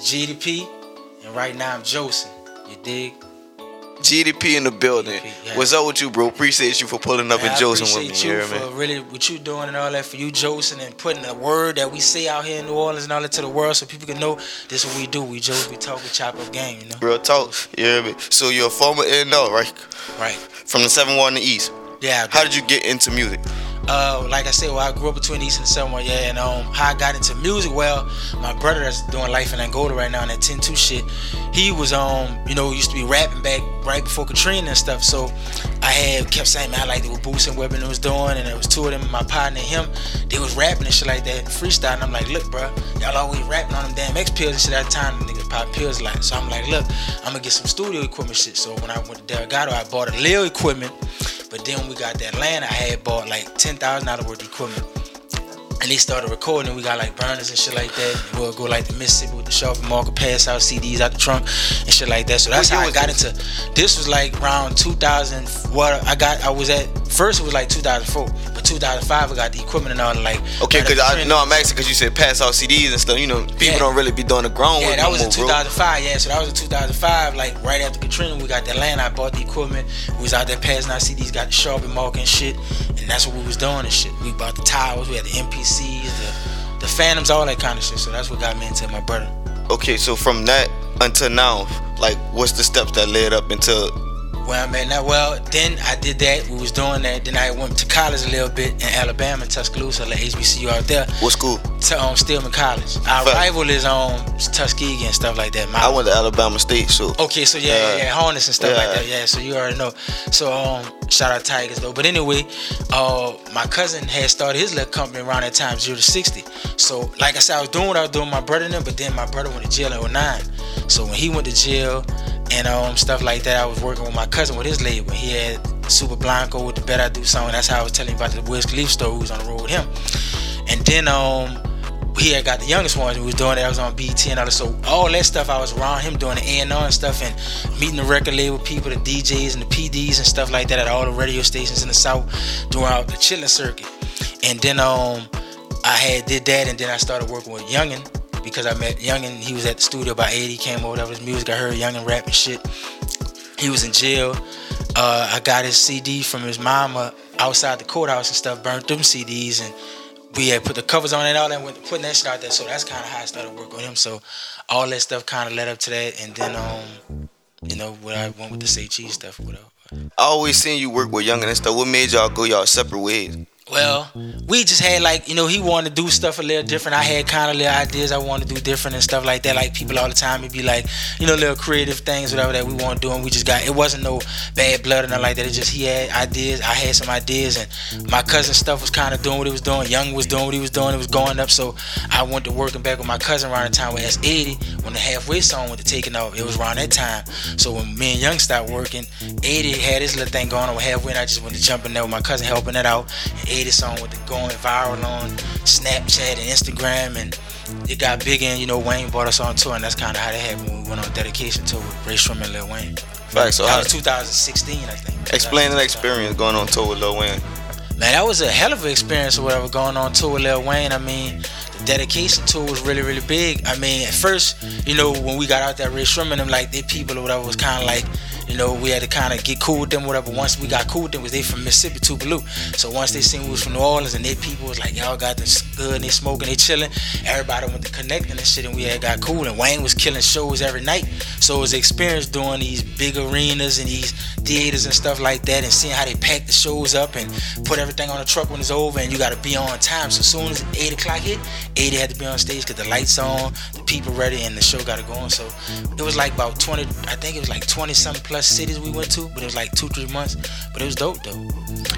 Geedy P, and right now I'm Jocin. You dig? Geedy P in the building. Geedy P, yeah. What's up with you, bro? Appreciate you for pulling up Man, and Jocing with me. appreciate You for me? really what you doing and all that for you, Jocin, and putting the word that we say out here in New Orleans and all that to the world so people can know this is what we do. We Joe, we talk, we chop up game, you know? Real talk. You hear me? So you're a former NL, right? Right. From the 7-1 in the East. Yeah. How did you get into music? Uh, like I said, well, I grew up between East and Selma, yeah, and um, how I got into music, well, my brother that's doing life in Angola right now, and that 10-2 shit, he was, um, you know, used to be rapping back right before Katrina and stuff, so I had kept saying, man, I liked what Boots and Webbin was doing, and it was two of them, my partner and him, they was rapping and shit like that, and freestyle, and I'm like, look, bro, y'all always rapping on them damn X pills and shit at the time, the niggas pop pills a lot, so I'm like, look, I'm gonna get some studio equipment shit, so when I went to Delgado, I bought a Lil equipment, but then when we got that land, I had bought like ten thousand dollars worth of equipment. And they started recording, we got like burners and shit like that. And we'll go like the Mississippi with the Sharp market, pass out CDs out the trunk and shit like that. So that's how I got into. This was like around 2000. What I got, I was at first. It was like 2004, but 2005 I got the equipment and all. Like Okay, because I know I'm asking because you said pass out CDs and stuff. You know, people Yeah. don't really be doing the ground Yeah, that no was in bro. 2005. Yeah, so that was in 2005. Like right after Katrina, we got the land. I bought the equipment. We was out there passing out CDs, got the Sharp and mark and shit, and that's what we was doing and shit. We bought the towers, we had the MPCs, the the Phantoms, all that kind of shit. So that's what got me into my brother. Okay, so from that until now, like, what's the steps that led up into? Where I'm at now. Well, then I did that. We was doing that. Then I went to college a little bit in Alabama, Tuscaloosa, like HBCU out there, What school? to um, Stillman College. Our Fact. rival is um Tuskegee and stuff like that. My I went to Alabama State, so Okay, so yeah, yeah, Yeah. yeah, harness and stuff like that. Yeah, so you already know. So um, shout out Tigers though. But anyway, uh, my cousin had started his little company around that time, zero to sixty. So like I said, I was doing what I was doing my brother and them, but then my brother went to jail in 09. So when he went to jail and um stuff like that, I was working with my cousin with his label. He had Super Blanco with the Bet I Do song. That's how I was telling you about the Wiz Khalifa story. Who was on the road with him. And then um he had got the youngest ones who was doing it. I was on BT and all that. So all that stuff, I was around him doing the A&R and stuff and meeting the record label people, the DJs and the PDs and stuff like that at all the radio stations in the South throughout the chitlin circuit. And then um, I had did that and then I started working with Youngin because I met Youngin. He was at the studio by 80, came over, that his music. I heard Youngin rap and shit. He was in jail. Uh, I got his CD from his mama outside the courthouse and stuff, burnt them CDs and we had put the covers on and all that, went putting that shit out there. So that's kind of how I started working with him. So all that stuff kind of led up to that, and then um, you know, when I went with the say cheese stuff, whatever. I always seen you work with Youngin and stuff. What made y'all go y'all separate ways? Well, we just had like, you know, he wanted to do stuff a little different. I had kind of little ideas I wanted to do different and stuff like that. Like people all the time, it'd be like, you know, little creative things, whatever that we want to do. And we just got, it wasn't no bad blood or nothing like that. It just, he had ideas. I had some ideas. And my cousin stuff was kind of doing what he was doing. Young was doing what he was doing. It was going up. So I went to working back with my cousin around the time with S80 when the halfway song to taking off. It was around that time. So when me and Young stopped working, 80 had his little thing going on halfway. And I just went to jump in there with my cousin helping it out. And 80 song with it going viral on Snapchat and Instagram and it got big and you know Wayne brought us on tour and that's kind of how that happened when we went on dedication tour with Rae Sremmurd and Lil Wayne. Facts. So that was 2016, I think. explain that experience going on tour with Lil Wayne. Man, that was a hell of an experience or whatever going on tour with Lil Wayne. I mean, the dedication tour was really, really big. I mean, at first, you know, when we got out there, Rae Sremmurd and them, like, they people or whatever was kind of like, you know, we had to kind of get cool with them, whatever. Once we got cool with them, was they from Mississippi, Tupelo. So once they seen we was from New Orleans and their people was like, y'all got this good and they smoking, they chilling. Everybody went to connecting and shit and we had got cool. And Wayne was killing shows every night. So it was experience doing these big arenas and these theaters and stuff like that and seeing how they pack the shows up and put everything on the truck when it's over and you got to be on time. So as soon as 8 o'clock hit, 80 had to be on stage because the lights on, the people ready, and the show got to go on. So it was like about 20, I think it was like 20 something plus cities we went to, but it was like two, three months. But it was dope though.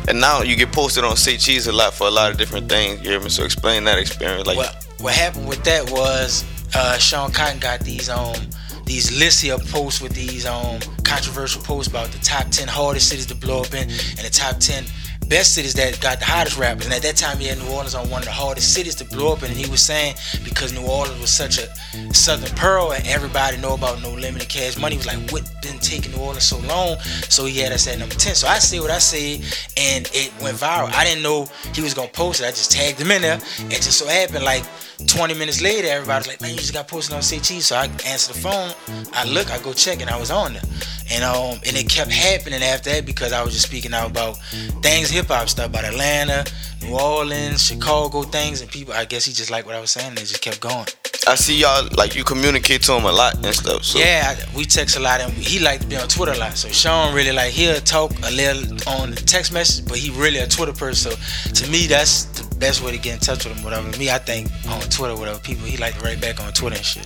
And now you get posted on Say Cheese a lot for a lot of different things. You hear me? So explain that experience. Like, what what happened with that was uh, Sean Cotton got these um these lists posts with these um controversial posts about the top ten hardest cities to blow up in and the top ten best cities that got the hottest rappers. And at that time, he had New Orleans on one of the hardest cities to blow up. And he was saying because New Orleans was such a southern pearl and everybody know about No Limit and Cash Money, was like, what been taking New Orleans so long? So he had us at number 10. So I say what I say, and it went viral. I didn't know he was gonna post it. I just tagged him in there. It just so happened like 20 minutes later, everybody's like, man, you just got posted on CT. So I answer the phone. I look, I go check, and I was on there. And um, and it kept happening after that because I was just speaking out about things, hip hop stuff, about Atlanta, New Orleans, Chicago things, and people. I guess he just liked what I was saying. And it just kept going. I see y'all like you communicate to him a lot and stuff. So. Yeah, we text a lot, and he liked to be on Twitter a lot. So Sean really like he'll talk a little on the text message, but he really a Twitter person. So to me, that's the best way to get in touch with him. Whatever. Me, I think on Twitter, whatever people he like to write back on Twitter and shit.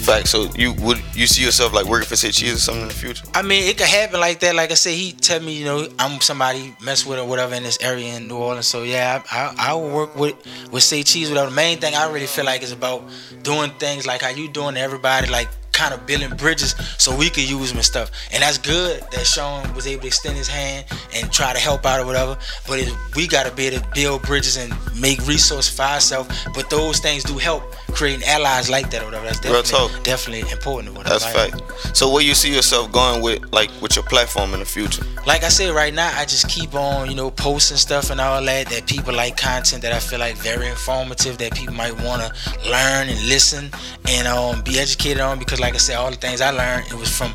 Fact. So you would you see yourself like working for Say Cheese or something in the future? I mean, it could happen like that. Like I said, he tell me, you know, I'm somebody mess with or whatever in this area in New Orleans. So yeah, I, I, I will work with with Say Cheese. Whatever. The main thing I really feel like is about doing things like how you doing to everybody, like kind of building bridges so we could use them and stuff. And that's good that Sean was able to extend his hand and try to help out or whatever. But it, we got to be able to build bridges and make resources for ourselves. But those things do help creating allies like that or whatever. That's definitely, definitely important. That's fact. So where you see yourself going with like with your platform in the future? Like I said, right now I just keep on, you know, posting stuff and all that that people like content that I feel like very informative that people might want to learn and listen and um, be educated on because like I said, all the things I learned it was from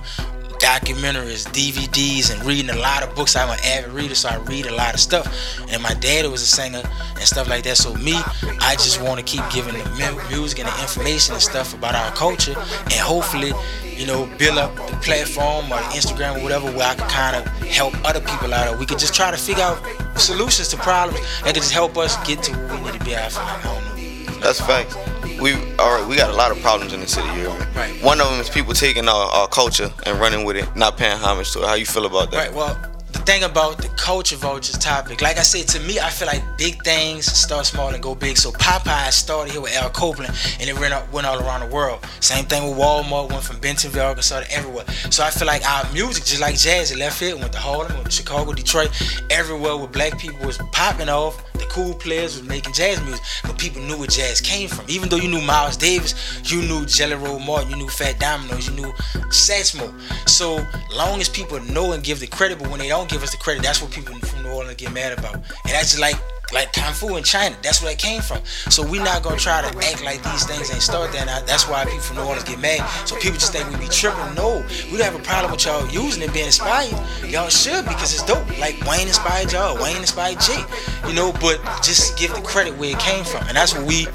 documentaries, DVDs, and reading a lot of books. I'm an avid reader, so I read a lot of stuff. And my dad was a singer and stuff like that. So me, I just want to keep giving the music and the information and stuff about our culture, and hopefully, you know, build up the platform or Instagram or whatever where I can kind of help other people out. Or we could just try to figure out solutions to problems that could just help us get to where we need to be. Know. That's facts we all right. We got a lot of problems in the city here. Right. One of them is people taking our, our culture and running with it, not paying homage to it. How you feel about that? Right. Well, the thing about the culture vultures topic, like I said, to me, I feel like big things start small and go big. So Popeye started here with Al Copeland, and it went, went all around the world. Same thing with Walmart, went from Bentonville, Arkansas to everywhere. So I feel like our music, just like jazz, it left here, went to Harlem, went to Chicago, Detroit, everywhere where black people was popping off. The cool players was making jazz music, but people knew where jazz came from. Even though you knew Miles Davis, you knew Jelly Roll Morton, you knew Fat Dominoes, you knew Satchmo. So long as people know and give the credit, but when they don't give us the credit. That's what people from New Orleans get mad about. And that's just like like kung fu in China. That's where it came from. So we're not gonna try to act like these things ain't start there. That's why people from New Orleans get mad. So people just think we be tripping. No, we don't have a problem with y'all using it being inspired. Y'all should because it's dope. Like Wayne inspired y'all, Wayne inspired Jay. You know, but just give the credit where it came from. And that's what we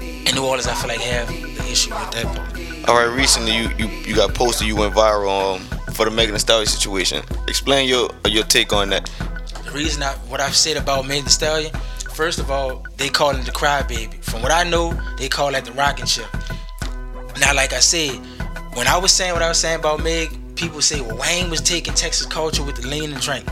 in New Orleans I feel like have the issue with that. All right, recently you you, you got posted, you went viral. Um, for the Megan Thee Stallion situation. Explain your your take on that. The reason I what I've said about Megan Thee Stallion, first of all, they call it the crybaby. From what I know, they call that the rocking chair. Now, like I said, when I was saying what I was saying about Meg, people say, well, Wayne was taking Texas culture with the lean and drink.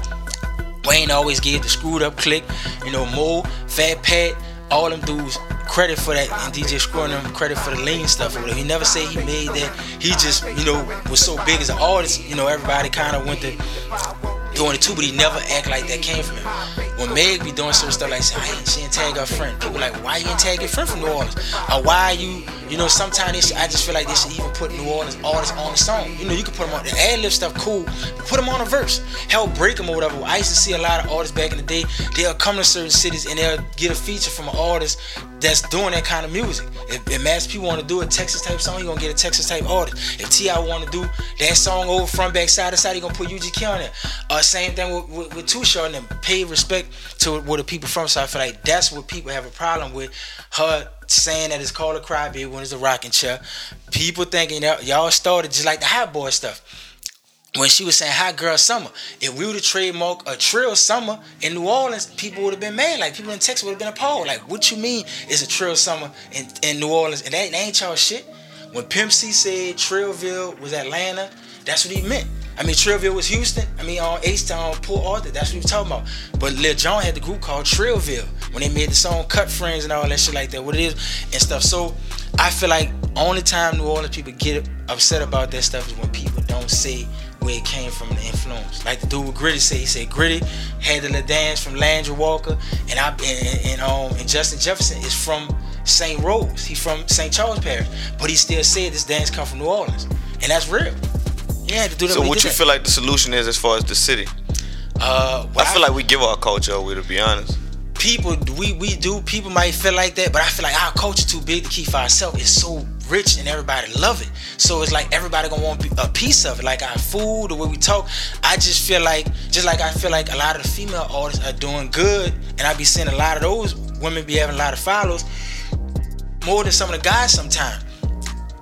Wayne always gave the screwed up click, you know, Mo, Fat Pat, all them dudes credit for that and DJ Screw them credit for the lean stuff He never said he made that. He just, you know, was so big as an artist, you know, everybody kind of went to doing it too, but he never act like that came from him. When Meg be doing certain stuff like I ain't she ain't tag her friend. People like, why you ain't tag your friend from New Orleans? Or why you, you know, sometimes I just feel like they should even put New Orleans artists on the song. You know, you can put them on the ad lib stuff, cool. Put them on a verse. Help break them or whatever. I used to see a lot of artists back in the day. They'll come to certain cities and they'll get a feature from an artist that's doing that kind of music. If, if Mass P want to do a Texas type song, he gonna get a Texas type artist. If T.I. want to do that song over front, back, side to side, he gonna put UGK on it. Uh, same thing with, with, with Short and pay respect to where the people from. So I feel like that's what people have a problem with. Her saying that it's called a crybaby when it's a rocking chair. People thinking that y'all started just like the hot boy stuff when she was saying hot girl summer. If we would have trademarked a trill summer in New Orleans, people would have been mad. Like people in Texas would have been appalled. Like, what you mean is a trill summer in, in New Orleans? And that, that ain't y'all shit. When Pimp C said Trillville was Atlanta, that's what he meant. I mean, Trillville was Houston. I mean, on H Town, Port Arthur. That's what was talking about. But Lil Jon had the group called Trillville when they made the song Cut Friends and all that shit like that. What it is and stuff. So I feel like only time New Orleans people get upset about that stuff is when people don't say where it came from the influence. Like the dude with Griddy said, he said Griddy had the dance from Landry Walker, and I and, and um and Justin Jefferson is from St. Rose. He from St. Charles Parish, but he still said this dance come from New Orleans, and that's real. Yeah, to do that. So what you feel like the solution is as far as the city? Uh, I feel I, like we give our culture away to be honest. People, we we do. People might feel like that, but I feel like our culture too big to keep for ourselves. It's so rich and everybody love it. So it's like everybody gonna want a piece of it. Like our food, the way we talk. I just feel like, just like I feel like a lot of the female artists are doing good, and I be seeing a lot of those women be having a lot of followers more than some of the guys sometimes.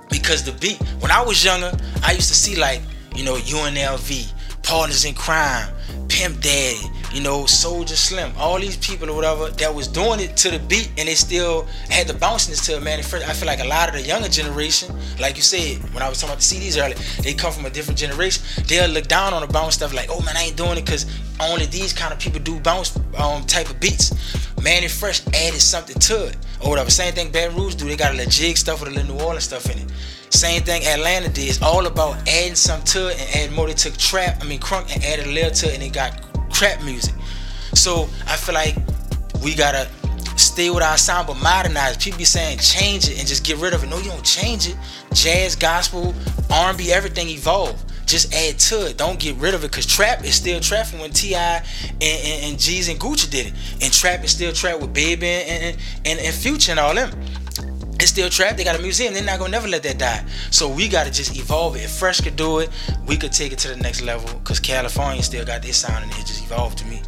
Because the beat, when I was younger, I used to see like, you know, UNLV, Partners in Crime, Pimp Daddy, you know, Soulja Slim, all these people or whatever that was doing it to the beat and they still had the bounciness to it, man. I feel like a lot of the younger generation, like you said, when I was talking about the CDs earlier, they come from a different generation. They'll look down on the bounce stuff like, oh man, I ain't doing it because only these kind of people do bounce um, type of beats. Mannie Fresh added something to it or whatever. Same thing Baton Rouge do. They got a little jig stuff with a little New Orleans stuff in it. Same thing Atlanta did. It's all about adding some to it and adding more. They took trap, I mean crunk, and added a little to it, and it got trap music. So I feel like we gotta stay with our sound but modernize. People be saying change it and just get rid of it. No, you don't change it. Jazz, gospel, R&B, everything evolve. Just add to it. Don't get rid of it because trap is still trap when T.I. and, and, and Jeezy and Gucci did it. And trap is still trap with Baby and, and, and Future and all them still trapped. They got a museum. They're not gonna never let that die. So we gotta just evolve it. If Fresh could do it, we could take it to the next level. Cause California still got this sound and it just evolved to me.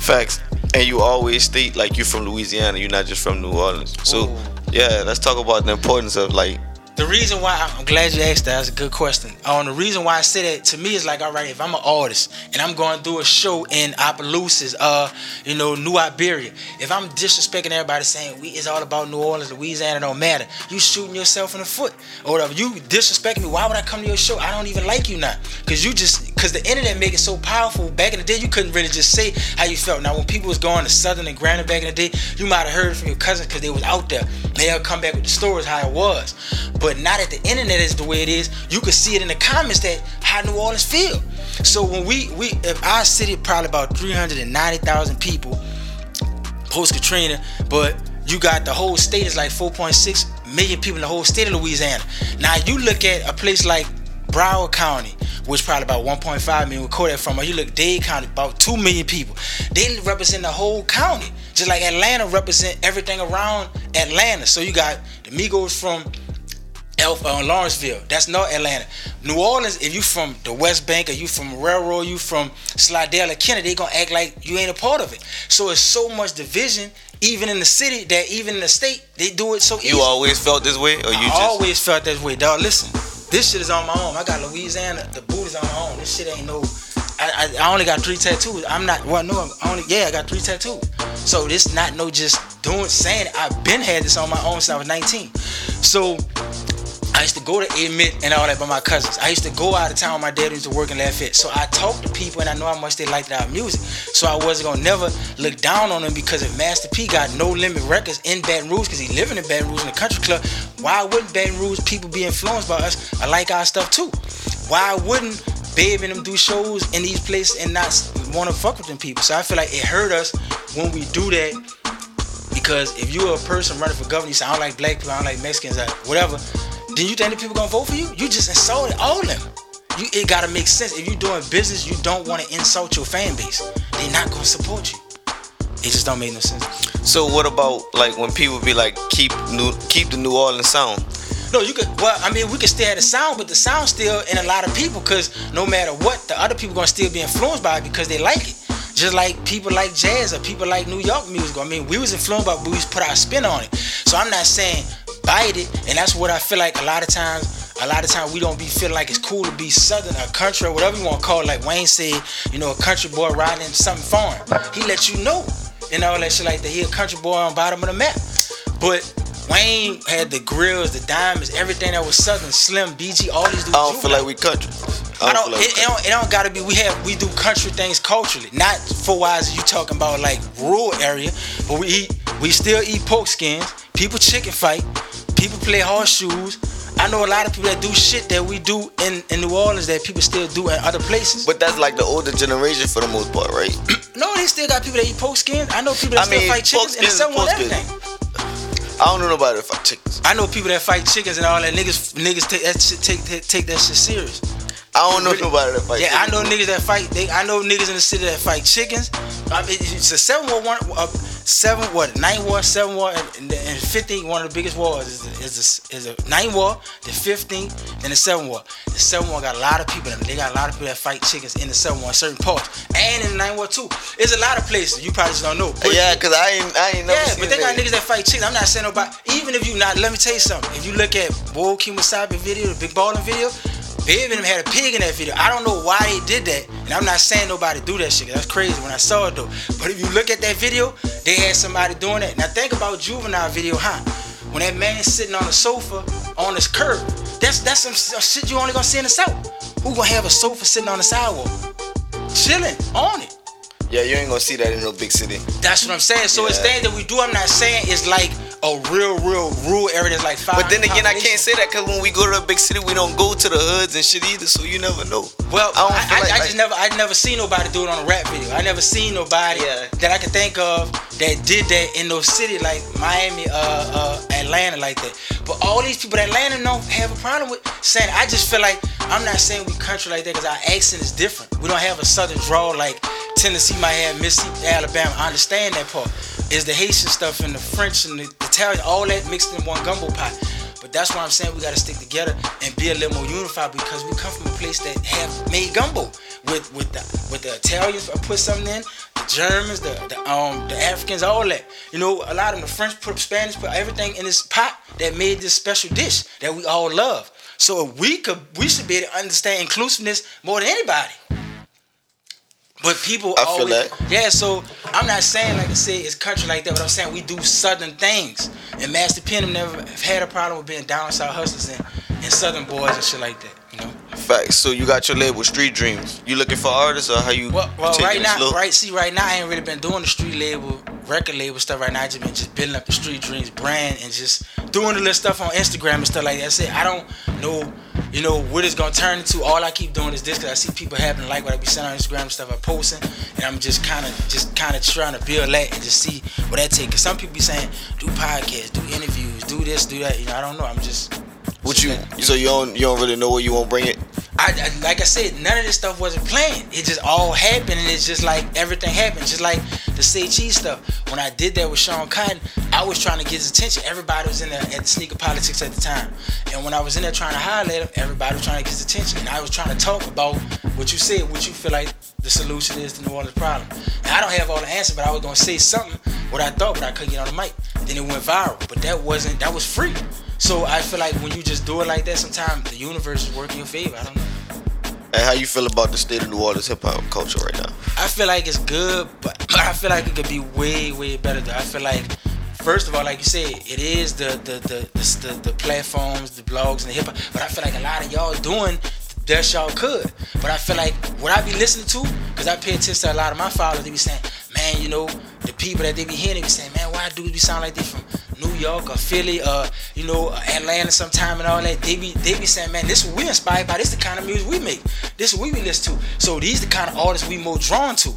Facts. And you always state like you're from Louisiana. You're not just from New Orleans. So Ooh. yeah, let's talk about the importance of like the reason why I'm glad you asked that. That's a good question. Um, the reason why I say that to me is like, all right, if I'm an artist and I'm going through a show in Opelousas, uh, you know, New Iberia, if I'm disrespecting everybody saying we it's all about New Orleans, Louisiana, don't matter, you shooting yourself in the foot or whatever. You disrespecting me. Why would I come to your show? I don't even like you now, cause you just cause the internet make it so powerful. Back in the day, you couldn't really just say how you felt. Now, when people was going to Southern and Granite back in the day, you might have heard from your cousins because they was out there. They'll come back with the stories how it was. But now that the internet is the way it is, you can see it in the comments that how New Orleans feel. So when we we if our city probably about 390,000 people post Katrina, but you got the whole state is like 4.6 million people in the whole state of Louisiana. Now you look at a place like Broward County, which probably about 1.5 million. That from. Or you look Dade County, about 2 million people. They represent the whole county, just like Atlanta represent everything around Atlanta. So you got the Migos from Alpha uh, Lawrenceville. That's not Atlanta. New Orleans, if you from the West Bank or you from Railroad, you from Slidell or Kennedy, they gonna act like you ain't a part of it. So it's so much division, even in the city, that even in the state, they do it so easy. You always felt this way, or you I just always felt that way, dog. Listen, this shit is on my own. I got Louisiana, the boot is on my own. This shit ain't no. I, I, I only got three tattoos. I'm not. Well, no, I'm only. Yeah, I got three tattoos. So this not no just doing saying. It. I've been had this on my own since I was 19. So I used to go to Admit and all that by my cousins. I used to go out of town. My dad used to work in Lafayette. So I talked to people and I know how much they liked our music. So I wasn't gonna never look down on them because if Master P got no limit records in Baton Rouge because he living in Baton Rouge in the country club, why wouldn't Baton Rouge people be influenced by us? I like our stuff too. Why wouldn't Babe and them do shows in these places and not want to fuck with them people? So I feel like it hurt us when we do that because if you're a person running for governor, you say I don't like black people, I don't like Mexicans, whatever then you think the people gonna vote for you? You just insulted all of them. You, it gotta make sense. If you're doing business, you don't want to insult your fan base. They're not gonna support you. It just don't make no sense. So what about like when people be like, keep new, keep the New Orleans sound? No, you could. Well, I mean, we could still have the sound, but the sound still in a lot of people because no matter what, the other people gonna still be influenced by it because they like it. Just like people like jazz or people like New York music. I mean, we was influenced by, but we put our spin on it. So I'm not saying bite it, and that's what I feel like a lot of times. A lot of times we don't be feeling like it's cool to be southern or country or whatever you want to call it. Like Wayne said, you know, a country boy riding in something foreign. He let you know, and all that shit like that. He a country boy on bottom of the map. But Wayne had the grills, the diamonds, everything that was Southern, Slim, BG, all these dudes. I don't feel like we country. I don't. I don't like it, it, don't, it don't gotta be. We have we do country things culturally, not for wise. You talking about like rural area, but we eat. We still eat pork skins. People chicken fight. People play horseshoes. I know a lot of people that do shit that we do in, in New Orleans that people still do in other places. But that's like the older generation for the most part, right? no, they still got people that eat pork skins. I know people that I still mean, fight chickens and sell one everything. I don't know nobody that fight chickens. I know people that fight chickens and all that. Niggas, niggas take that shit, take, take, take that shit serious. I don't know really, nobody that fight. Yeah, chickens. I know niggas that fight. They, I know niggas in the city that fight chickens. I mean, it's a seven war one. Uh, seven what nine war seven war and, and 15 one of the biggest wars is a, is a, is a nine war the 15 then the seven war the seven war got a lot of people in they got a lot of people that fight chickens in the seven war in certain parts and in the nine war too there's a lot of places you probably just don't know but, yeah because I ain't I ain't never yeah but they got niggas that fight chickens I'm not saying nobody even if you not let me tell you something if you look at Bull Kemosabe video the big balling video Baby them had a pig in that video. I don't know why they did that. And I'm not saying nobody do that shit. That's crazy when I saw it though. But if you look at that video, they had somebody doing that. Now think about juvenile video, huh? When that man sitting on the sofa on his curb, that's that's some, some shit you only gonna see in the south. Who gonna have a sofa sitting on the sidewalk, chilling on it? Yeah, you ain't gonna see that in no big city. That's what I'm saying. So yeah. it's things that we do. I'm not saying it's like a real, real rural area that's like five. But then again, I can't say that because when we go to a big city, we don't go to the hoods and shit either. So you never know. Well, I, I, like, I just never, I never seen nobody do it on a rap video. I never seen nobody yeah. that I can think of that did that in those cities like Miami, uh, uh, Atlanta, like that. But all these people that Atlanta don't have a problem with saying. I just feel like I'm not saying we country like that because our accent is different. We don't have a southern drawl like Tennessee might have Mississippi, Alabama. I understand that part. Is the Haitian stuff and the French and the Italian, all that mixed in one gumbo pot. But that's why I'm saying we gotta stick together and be a little more unified because we come from a place that have made gumbo with with the with the Italians put something in, the Germans, the, the um the Africans, all that. You know, a lot of the French put Spanish put everything in this pot that made this special dish that we all love. So we could we should be able to understand inclusiveness more than anybody. But people I always, feel that. yeah. So I'm not saying like I say it's country like that, but I'm saying we do southern things. And Master P never had a problem with being down south hustlers and, and southern boys and shit like that. You know. Facts. So you got your label Street Dreams. You looking for artists or how you? Well, well right now, slow? right. See, right now I ain't really been doing the street label, record label stuff. Right now I just been just building up the Street Dreams brand and just doing the little stuff on Instagram and stuff like that. I say I don't know you know what it's gonna turn into. All I keep doing is this because I see people having like what I be sending on Instagram and stuff I'm posting, and I'm just kind of just kind of trying to build that and just see what that take. Cause some people be saying do podcasts, do interviews, do this, do that. You know, I don't know. I'm just. What you? So you don't you don't really know where you want to bring it? I, I, like I said, none of this stuff wasn't planned. It just all happened, and it's just like everything happened. Just like the say cheese stuff. When I did that with Sean Cotton, I was trying to get his attention. Everybody was in there at the sneaker politics at the time, and when I was in there trying to highlight him, everybody was trying to get his attention, and I was trying to talk about what you said, what you feel like the solution is to New Orleans problem. And I don't have all the answers, but I was gonna say something what I thought, but I couldn't get on the mic. Then it went viral, but that wasn't that was free. So I feel like when you just do it like that, sometimes the universe is working in your favor. I don't know. And how you feel about the state of New Orleans hip hop culture right now? I feel like it's good, but, but I feel like it could be way, way better. Though I feel like, first of all, like you said, it is the the the the, the, the platforms, the blogs, and the hip hop. But I feel like a lot of y'all doing that y'all could. But I feel like what I be listening to, because I pay attention to a lot of my followers, they be saying, man, you know, the people that they be hearing, they be saying, man, why do we sound like they from New York or Philly or you know Atlanta sometime and all that, they be they be saying, man, this what we inspired by. This the kind of music we make. This what we be listen to. So these the kind of artists we more drawn to.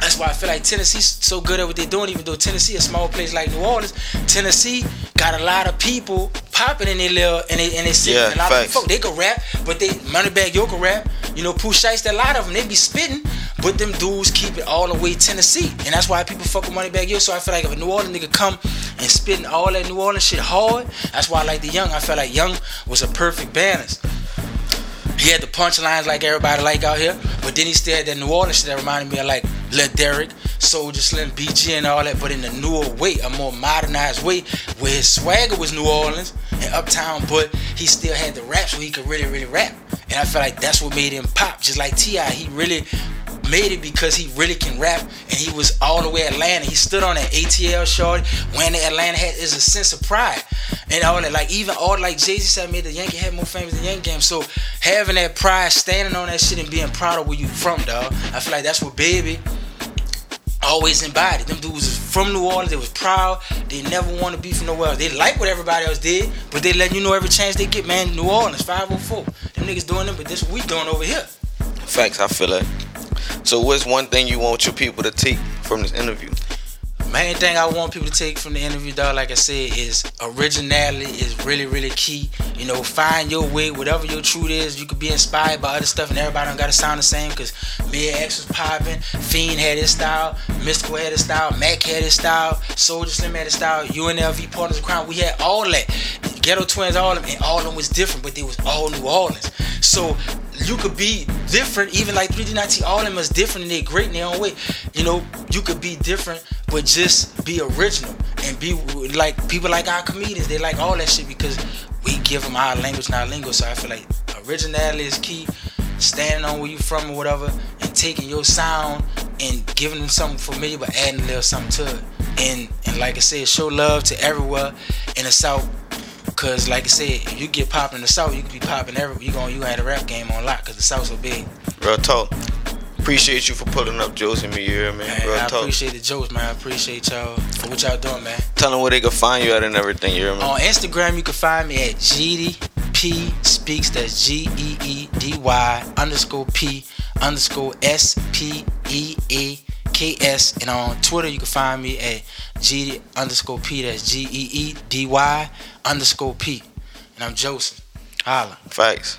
That's why I feel like Tennessee's so good at what they're doing, even though Tennessee, a small place like New Orleans, Tennessee got a lot of people popping in their little and they and they sing. Yeah, a lot facts. of folk, they can rap, but they Moneybagg Yo can rap. You know, Pooh Shiesty, a lot of them they be spitting, but them dudes keep it all the way Tennessee, and that's why people fuck with Moneybagg Yo. So I feel like if a New Orleans nigga come and spitting all that New Orleans shit hard, that's why I like the Young. I felt like Young was a perfect balance. He had the punchlines like everybody like out here, but then he still had that New Orleans shit that reminded me of like Lil Derek, Soulja Slim, BG, and all that, but in a newer way, a more modernized way, where his swagger was New Orleans and Uptown, but he still had the raps where he could really, really rap. And I feel like that's what made him pop. Just like Ti, he really made it because he really can rap and he was all the way Atlanta. He stood on that ATL short when the Atlanta hat is a sense of pride. And all that, like even all like Jay-Z said made the Yankee hat more famous than Yankee game. So having that pride, standing on that shit and being proud of where you from, dog. I feel like that's what baby always embodied. Them dudes from New Orleans. They was proud. They never want to be from nowhere else. They like what everybody else did, but they let you know every chance they get. Man, New Orleans 504. Them niggas doing them, but this what we doing over here. Facts, I feel it. So, what's one thing you want your people to take from this interview? main thing I want people to take from the interview, dog, like I said, is originality is really, really key. You know, find your way, whatever your truth is. You could be inspired by other stuff, and everybody don't gotta sound the same. Cause Mia X was popping, Fiend had his style, Mystikal had his style, Mac had his style, Soulja Slim had his style, UNLV Partners of Crime. We had all that. Ghetto Twins, all of them, and all of them was different, but they was all New Orleans. So you could be different, even like 3D19, all of them is different and they're great in their own way. You know, you could be different, but just be original and be like people like our comedians. They like all that shit because we give them our language and our lingo. So I feel like originality is key. Standing on where you from or whatever, and taking your sound and giving them something familiar, but adding a little something to it. And and like I said, show love to everywhere in the South Cause like I said, if you get popping in the South, you could be popping everywhere. You going you had a rap game on lock, cause the South so big. Real talk. Appreciate you for pulling up Joe's in me here, man. man I talk. appreciate the jokes, man. I appreciate y'all for what y'all doing, man. Tell them where they can find you at and everything, you hear me? On Instagram, you can find me at Geedy P Speaks. That's G E E D Y underscore P underscore S P E E K S. And on Twitter, you can find me at G underscore P. That's G E E D Y underscore P. And I'm Joseph. Holla. Facts.